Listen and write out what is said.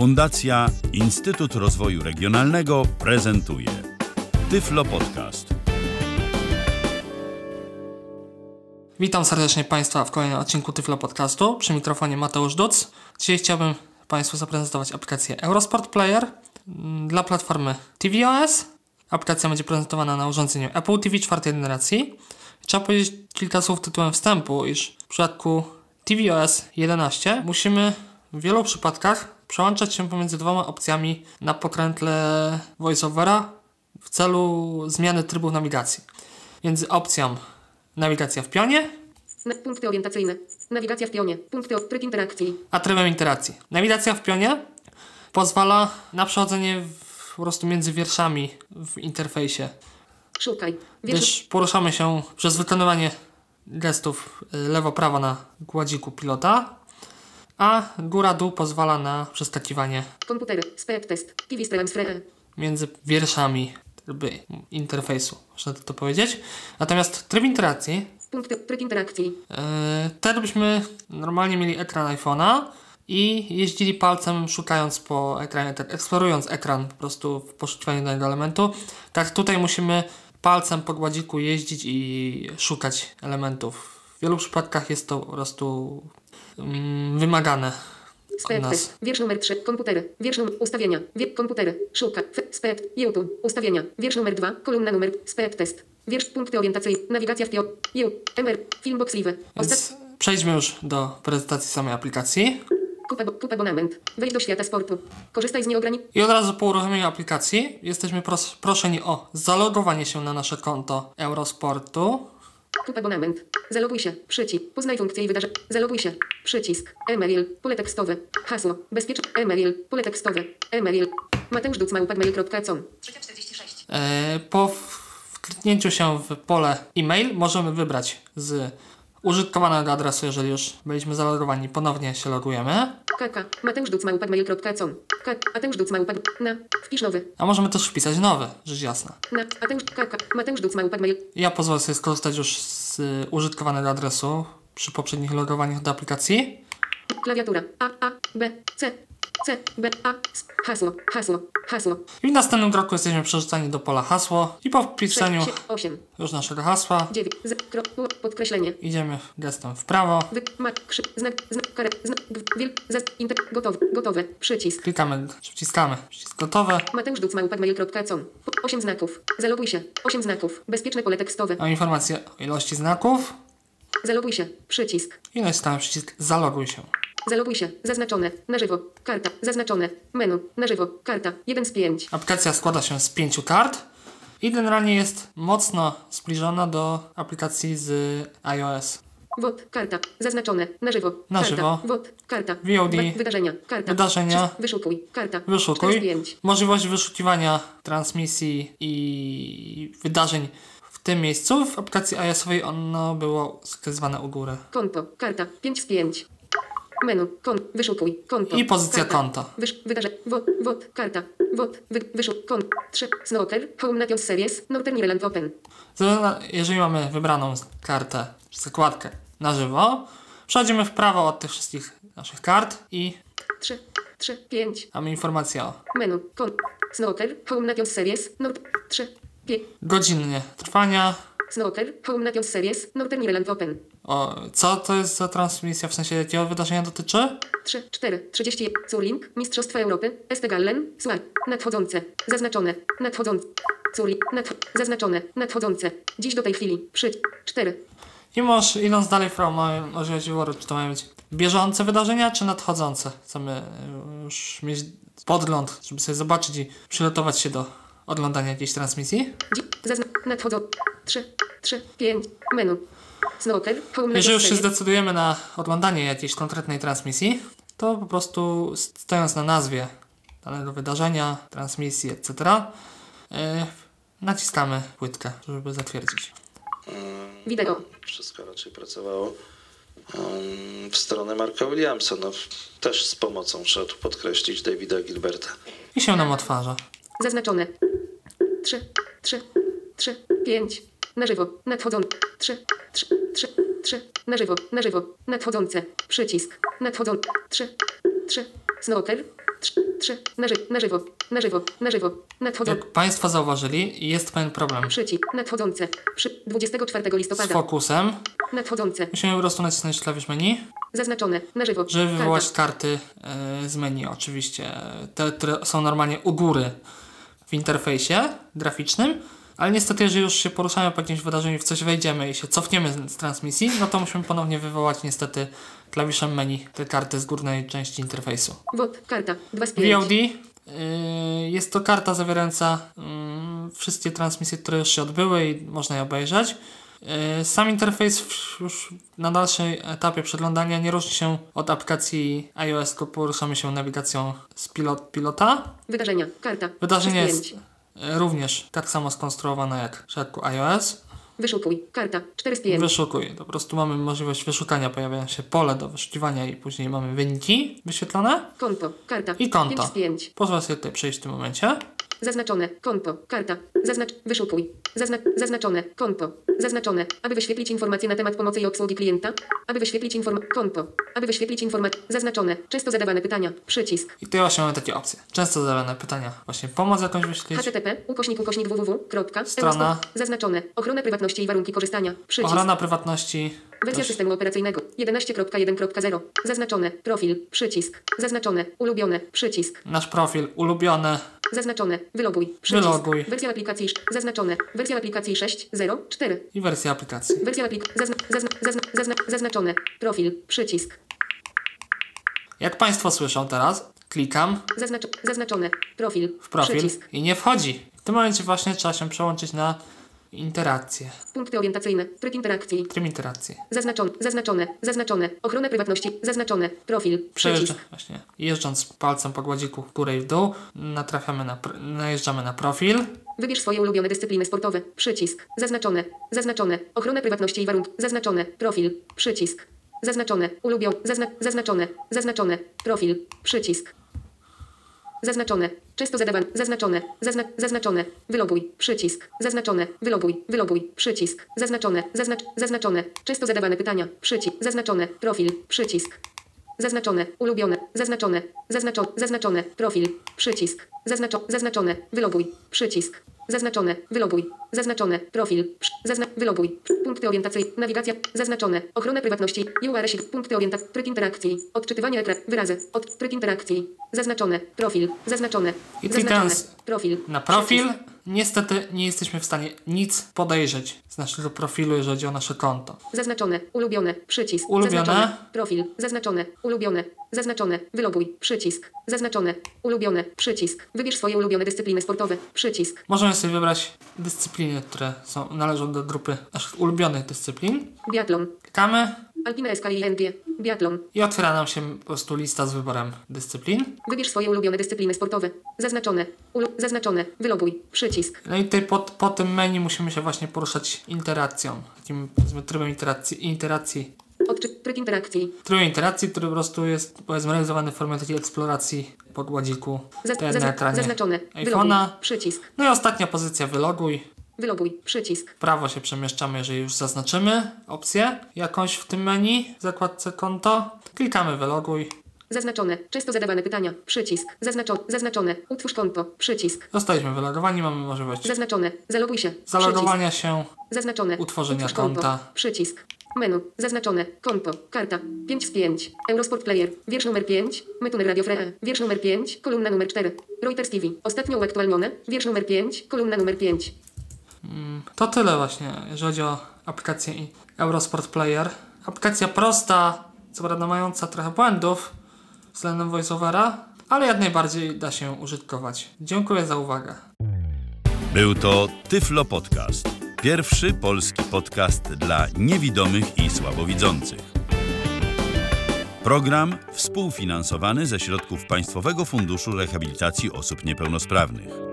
Fundacja Instytut Rozwoju Regionalnego prezentuje Tyflo Podcast. Witam serdecznie Państwa w kolejnym odcinku Tyflo Podcastu. Przy mikrofonie Mateusz Duc. Dzisiaj chciałbym Państwu zaprezentować aplikację Eurosport Player mm, dla platformy tvOS. Aplikacja będzie prezentowana na urządzeniu Apple TV czwartej generacji. Trzeba powiedzieć kilka słów tytułem wstępu, iż w przypadku tvOS 11 musimy w wielu przypadkach przełączać się pomiędzy dwoma opcjami na pokrętle VoiceOvera w celu zmiany trybu nawigacji. Między opcją nawigacja w pionie, punkty orientacyjne. Nawigacja w pionie. Punkty tryb interakcji. a trybem interakcji. Nawigacja w pionie pozwala na przechodzenie w, po prostu między wierszami w interfejsie, Szukaj. Wiersz. gdyż poruszamy się przez wykonywanie gestów y, lewo-prawo na gładziku pilota, a góra-dół pozwala na przeskakiwanie Komputery. Speed test. Między wierszami jakby interfejsu, można to powiedzieć. Natomiast tryb interakcji Punkty tryb interakcji. Yy, byśmy normalnie mieli ekran iPhone'a i jeździli palcem szukając po ekranie, tak eksplorując ekran po prostu w poszukiwaniu danego elementu. Tak tutaj musimy palcem po gładziku jeździć i szukać elementów. W wielu przypadkach jest to po prostu mm, wymagane test. Wiersz numer 3. Komputery. Wiersz numer ustawienia. Wie, komputery. Szuka. F, speed. YouTube. Ustawienia. Wiersz numer 2. Kolumna numer. Speed test. Wiersz punkty orientacyjne. Nawigacja w pio. MR. Filmbox live. Ostat... Więc przejdźmy już do prezentacji samej aplikacji. Kup, kup abonament. Wejdź do świata sportu. Korzystaj z nieogranic... I od razu po uruchomieniu aplikacji jesteśmy pros- proszeni o zalogowanie się na nasze konto Eurosportu. Kup abonament. Zaloguj się. Przycisk. Poznaj funkcje i wydarzenia. Zaloguj się. Przycisk. E-mail. Pole tekstowe. Hasło. Bezpieczne. E-mail. Pole tekstowe. E-mail. Mateusz Ducmałpagmail.com E, po wkliknięciu się w pole e-mail możemy wybrać z użytkowanego adresu, jeżeli już byliśmy zalogowani, ponownie się logujemy. Kaka. Mateusz Ducmałpagmail.com Kaka. Mateusz Ducmałpag... Na. Wpisz nowy. A możemy też wpisać nowy, rzecz jasna. Na. Mateusz... Kaka. Mateusz Ducmałpagmail... Ja pozwolę sobie skorzystać już z y, użytkowanego adresu przy poprzednich logowaniach do aplikacji. Klawiatura. A. A. B. C. C. B. A. Hasło. Hasło. Hasło. I w następnym kroku jesteśmy przerzucani do pola hasło i po wpisaniu 8. już naszego hasła 9. Z. Kro. Podkreślenie. idziemy gestem w prawo, Wy. Ma. Krzy. Znak. Znak. Kare. Znak. Wiel. Zas. Inter. Gotowe. Gotowe. Przycisk. klikamy, czy wciskamy przycisk gotowe. Mateusz Ducmałpagmail.com 8 znaków. Zaloguj się. 8 znaków. Bezpieczne pole tekstowe. Mam informację o ilości znaków Zaloguj się. Przycisk. i naciskamy przycisk zaloguj się. Zaloguj się. Zaznaczone. Na żywo. Karta. Zaznaczone. Menu. Na żywo. Karta. 1 z 5. Aplikacja składa się z pięciu kart i generalnie jest mocno zbliżona do aplikacji z iOS. WOD. Karta. Zaznaczone. Na żywo. Na karta. żywo. WOD. Karta. VOD. Wy- Wydarzenia. Karta. Wydarzenia. Wyszukuj. Karta. Wyszukuj. 4 z 5. Możliwość wyszukiwania transmisji i wydarzeń w tym miejscu. W aplikacji iOS-owej ono było wskazywane u góry. Konto. Karta. 5 z 5. Menu. Kon. Wyszukuj. Konto. I pozycja karta. konta. Wysz. Wydarzenie. WOD. WOD. Karta. WOD. Wy. Wyszuk. Kont. 3. Snooker. Home Nations Series. Northern Ireland Open. Jeżeli mamy wybraną kartę, zakładkę na żywo, przechodzimy w prawo od tych wszystkich naszych kart i 3. 3. 5. mamy informację o Menu. Kon. Snooker. Home Nations Series. Nord. 3. 5. godzinie trwania, Snooker. Home Nations Series. Northern Ireland Open. o co to jest za transmisja, w sensie jakiego wydarzenia dotyczy. 3, 4, 30, Curling, Mistrzostwa Europy, Este Gallen, Słuchaj, nadchodzące, zaznaczone, nadchodzące, Curling, nadch zaznaczone, nadchodzące, dziś do tej chwili, przy, 4, I możesz, idąc dalej prawo, mamy możliwość wyboru, czy to mają być bieżące wydarzenia, czy nadchodzące. Chcemy y, już mieć podgląd, żeby sobie zobaczyć i przygotować się do oglądania jakiejś transmisji. zazna, nadchodzą, 3, 3, 5, menu, Snooker, Jeżeli już się zdecydujemy na oglądanie jakiejś konkretnej transmisji, to po prostu stojąc na nazwie danego wydarzenia, transmisji, etc., yy, naciskamy płytkę, żeby zatwierdzić. wideo, Wszystko raczej pracowało w stronę Marka Williamsa. No, też z pomocą, trzeba tu podkreślić, Davida Gilberta. I się nam odtwarza. zaznaczone, 3, 3, 3, 5, na żywo, nadchodzą, 3, 3, 3, 3, na żywo, na żywo, nadchodzące, przycisk, nadchodzą, 3, 3, Snooker, Trz- Trzy. Na, ży- na żywo. Na żywo. Na żywo. Nadchodzą. Jak Państwo zauważyli, jest pewien problem Przycisk. Nadchodzące. Przy 24 z listopada. fokusem. Nadchodzące. Musimy po prostu nacisnąć klawisz menu, Zaznaczone. Na żywo. żeby Karta. wywołać karty e, z menu oczywiście. Te, które są normalnie u góry w interfejsie graficznym. Ale niestety, jeżeli już się poruszamy po jakimś wydarzeniu w coś wejdziemy i się cofniemy z, z transmisji, no to musimy ponownie wywołać niestety klawiszem menu te karty z górnej części interfejsu. WOD. Karta. 2 z 5. VOD jest to karta zawierająca y, wszystkie transmisje, które już się odbyły i można je obejrzeć. Y, Sam interfejs już na dalszej etapie przeglądania nie różni się od aplikacji iOS, tylko poruszamy się nawigacją z pilot, pilota. Wydarzenia. Karta. Wydarzenie 3 z jest 5. również tak samo skonstruowane jak w przypadku iOS. Wyszukuj. Karta. 4 z 5. Wyszukuj. Po prostu mamy możliwość wyszukania, pojawia się pole do wyszukiwania i później mamy wyniki wyświetlone Konto. Karta. i konto. 5 z 5. Pozwolę sobie tutaj przejść w tym momencie. Zaznaczone. Konto. Karta. Zaznacz. Wyszukuj. Zazna zaznaczone. Konto. Zaznaczone. Aby wyświetlić informacje na temat pomocy i obsługi klienta. Aby wyświetlić informacje. Konto. Aby wyświetlić informacje. Zaznaczone. Często zadawane pytania. Przycisk. I tutaj właśnie mamy takie opcje. Często zadawane pytania. Właśnie pomoc jakąś wyświetlić. HTTP. Ukośnik ukośnik www. Kropka. Strona. Zaznaczone. Ochrona prywatności i warunki korzystania. Przycisk. Ochrona prywatności. Wersja systemu operacyjnego 11.1.0. Zaznaczone. Profil. Przycisk. Zaznaczone. Ulubione. Przycisk. Nasz profil. Ulubione. Zaznaczone. Wyloguj. Przycisk. Wyloguj. Wersja aplikacji. Zaznaczone. Wersja aplikacji 6.0.4. I wersja aplikacji. Wersja aplik. Zazna, zazna, zazna, zazna, zaznaczone. Profil. Przycisk. Jak Państwo słyszą teraz, klikam Zaznacz, zaznaczone. Profil. w profil Przycisk. i nie wchodzi. W tym momencie właśnie trzeba się przełączyć na interakcję. Punkty orientacyjne. Tryb interakcji. Tryb interakcji. Zaznaczone. Zaznaczone. Zaznaczone. Ochrona prywatności. Zaznaczone. Profil. Przejeżdża, właśnie, jeżdżąc palcem po gładziku w górę i w dół, natrafiamy na, pr- najeżdżamy na profil. Wybierz swoje ulubione dyscypliny sportowe. Przycisk. Zaznaczone. Zaznaczone. Ochrona prywatności i warunki. Zaznaczone. Profil. Przycisk. Zaznaczone. Ulubią. Zazna, zaznaczone. Zaznaczone. Profil. Przycisk. Zaznaczone. Często zadawane. Zaznaczone. Zazna, zaznaczone. Wyloguj. Przycisk. Zaznaczone. Wyloguj. Wyloguj. Przycisk. Zaznaczone. Zaznacz, zaznaczone. Często zadawane pytania. Przycisk. Zaznaczone. Profil. Przycisk. Zaznaczone. Ulubione. Zaznaczone. Zaznaczo, zaznaczone. Profil. Przycisk. Zaznaczo, zaznaczone. Wyloguj. Przycisk. Zaznaczone. Wyloguj. Zaznaczone. Profil. Przy- Zazna, wyloguj. Punkty orientacyjne. Nawigacja. Zaznaczone. Ochrona prywatności. URL. Punkty orientacji. Tryb interakcji. Odczytywanie ekran. Wyrazy. Od tryb interakcji. Zaznaczone. Profil. Zaznaczone. I Zaznaczone. Profil. Na profil. Niestety nie jesteśmy w stanie nic podejrzeć z naszego profilu, jeżeli chodzi o nasze konto. Zaznaczone. Ulubione. Przycisk. Ulubione. Zaznaczone. Profil. Zaznaczone. Ulubione. Zaznaczone. Wyloguj. Przycisk. Zaznaczone. Ulubione. Przycisk. Wybierz swoje ulubione dyscypliny sportowe. Przycisk. Możemy sobie wybrać dyscypliny, które są, należą do grupy naszych ulubionych dyscyplin. Biatlon. Klikamy Alpina SK i NG. Biatlon. i otwiera nam się po prostu lista z wyborem dyscyplin. Wybierz swoje ulubione dyscypliny sportowe. Zaznaczone. Ulu zaznaczone. Wyloguj. Przycisk. No i tutaj po, po tym menu musimy się właśnie poruszać interakcją, takim trybem interakcji, interakcji. Odczyt. Tryb interakcji. Trybem interakcji, który po prostu jest powiedzmy realizowany w formie takiej eksploracji po gładziku Zaz ekranie zaznaczone. IPhone'a. Przycisk. No i ostatnia pozycja wyloguj. Wyloguj. Przycisk. Prawo się przemieszczamy, jeżeli już zaznaczymy opcję jakąś w tym menu, w zakładce konto. Klikamy wyloguj. Zaznaczone. Często zadawane pytania. Przycisk. Zaznaczo zaznaczone. Utwórz konto. Przycisk. Zostaliśmy wylogowani, mamy możliwość Zaznaczone. Zaloguj się. Zalogowania się. Zaznaczone. Utworzenia Utwórz konto. konta. Przycisk. Menu. Zaznaczone. Konto. Karta. 5 z 5. Eurosport Player. Wiersz numer 5. Metuner Radio Free. Wiersz numer 5. Kolumna numer 4. Reuters TV. Ostatnio uaktualnione. Wiersz numer 5. Kolumna numer 5. To tyle właśnie, jeżeli chodzi o aplikację Eurosport Player. Aplikacja prosta, co prawda mająca trochę błędów względem voiceovera, ale jak najbardziej da się użytkować. Dziękuję za uwagę. Był to Tyflo Podcast. Pierwszy polski podcast dla niewidomych i słabowidzących. Program współfinansowany ze środków Państwowego Funduszu Rehabilitacji Osób Niepełnosprawnych.